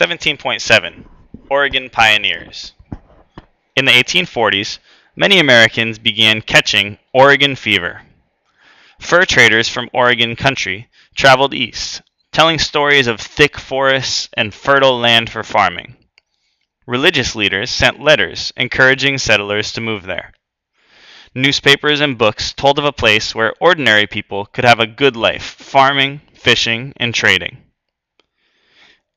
17.7 Oregon Pioneers In the 1840s, many Americans began catching Oregon fever. Fur traders from Oregon country traveled east, telling stories of thick forests and fertile land for farming. Religious leaders sent letters encouraging settlers to move there. Newspapers and books told of a place where ordinary people could have a good life farming, fishing, and trading.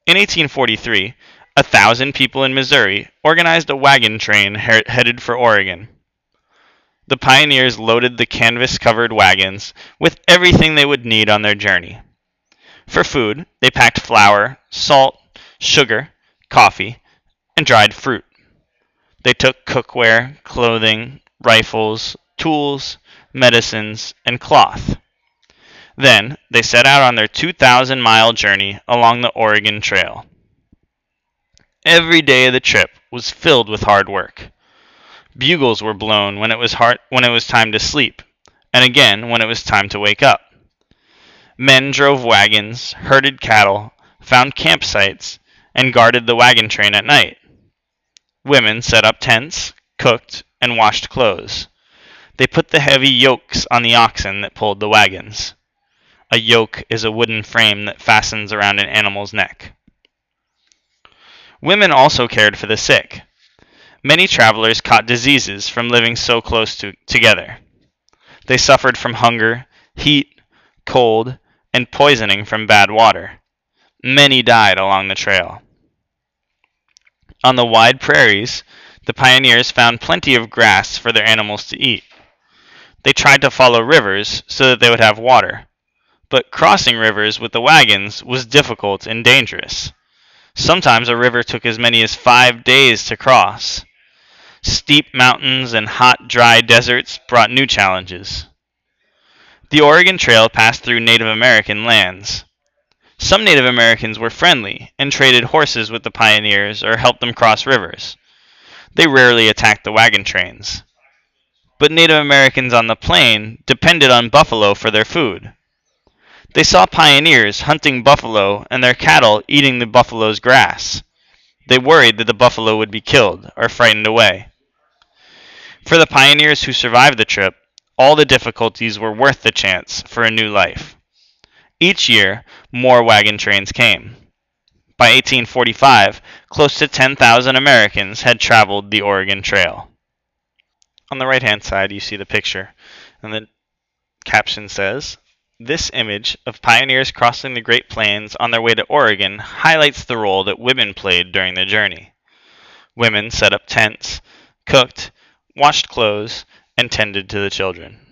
In 1843, a thousand people in Missouri organized a wagon train he- headed for Oregon. The pioneers loaded the canvas covered wagons with everything they would need on their journey. For food, they packed flour, salt, sugar, coffee, and dried fruit. They took cookware, clothing, rifles, tools, medicines, and cloth. Then they set out on their 2,000 mile journey along the Oregon Trail. Every day of the trip was filled with hard work. Bugles were blown when it was hard, when it was time to sleep, and again when it was time to wake up. Men drove wagons, herded cattle, found campsites, and guarded the wagon train at night. Women set up tents, cooked, and washed clothes. They put the heavy yokes on the oxen that pulled the wagons. A yoke is a wooden frame that fastens around an animal's neck. Women also cared for the sick. Many travelers caught diseases from living so close to, together. They suffered from hunger, heat, cold, and poisoning from bad water. Many died along the trail. On the wide prairies, the pioneers found plenty of grass for their animals to eat. They tried to follow rivers so that they would have water, but crossing rivers with the wagons was difficult and dangerous. Sometimes a river took as many as five days to cross. Steep mountains and hot, dry deserts brought new challenges. The Oregon Trail passed through Native American lands. Some Native Americans were friendly and traded horses with the pioneers or helped them cross rivers. They rarely attacked the wagon trains. But Native Americans on the plain depended on buffalo for their food. They saw pioneers hunting buffalo and their cattle eating the buffalo's grass. They worried that the buffalo would be killed or frightened away. For the pioneers who survived the trip, all the difficulties were worth the chance for a new life. Each year, more wagon trains came. By 1845, close to 10,000 Americans had traveled the Oregon Trail. On the right hand side, you see the picture, and the caption says This image of pioneers crossing the Great Plains on their way to Oregon highlights the role that women played during the journey. Women set up tents, cooked, washed clothes, and tended to the children.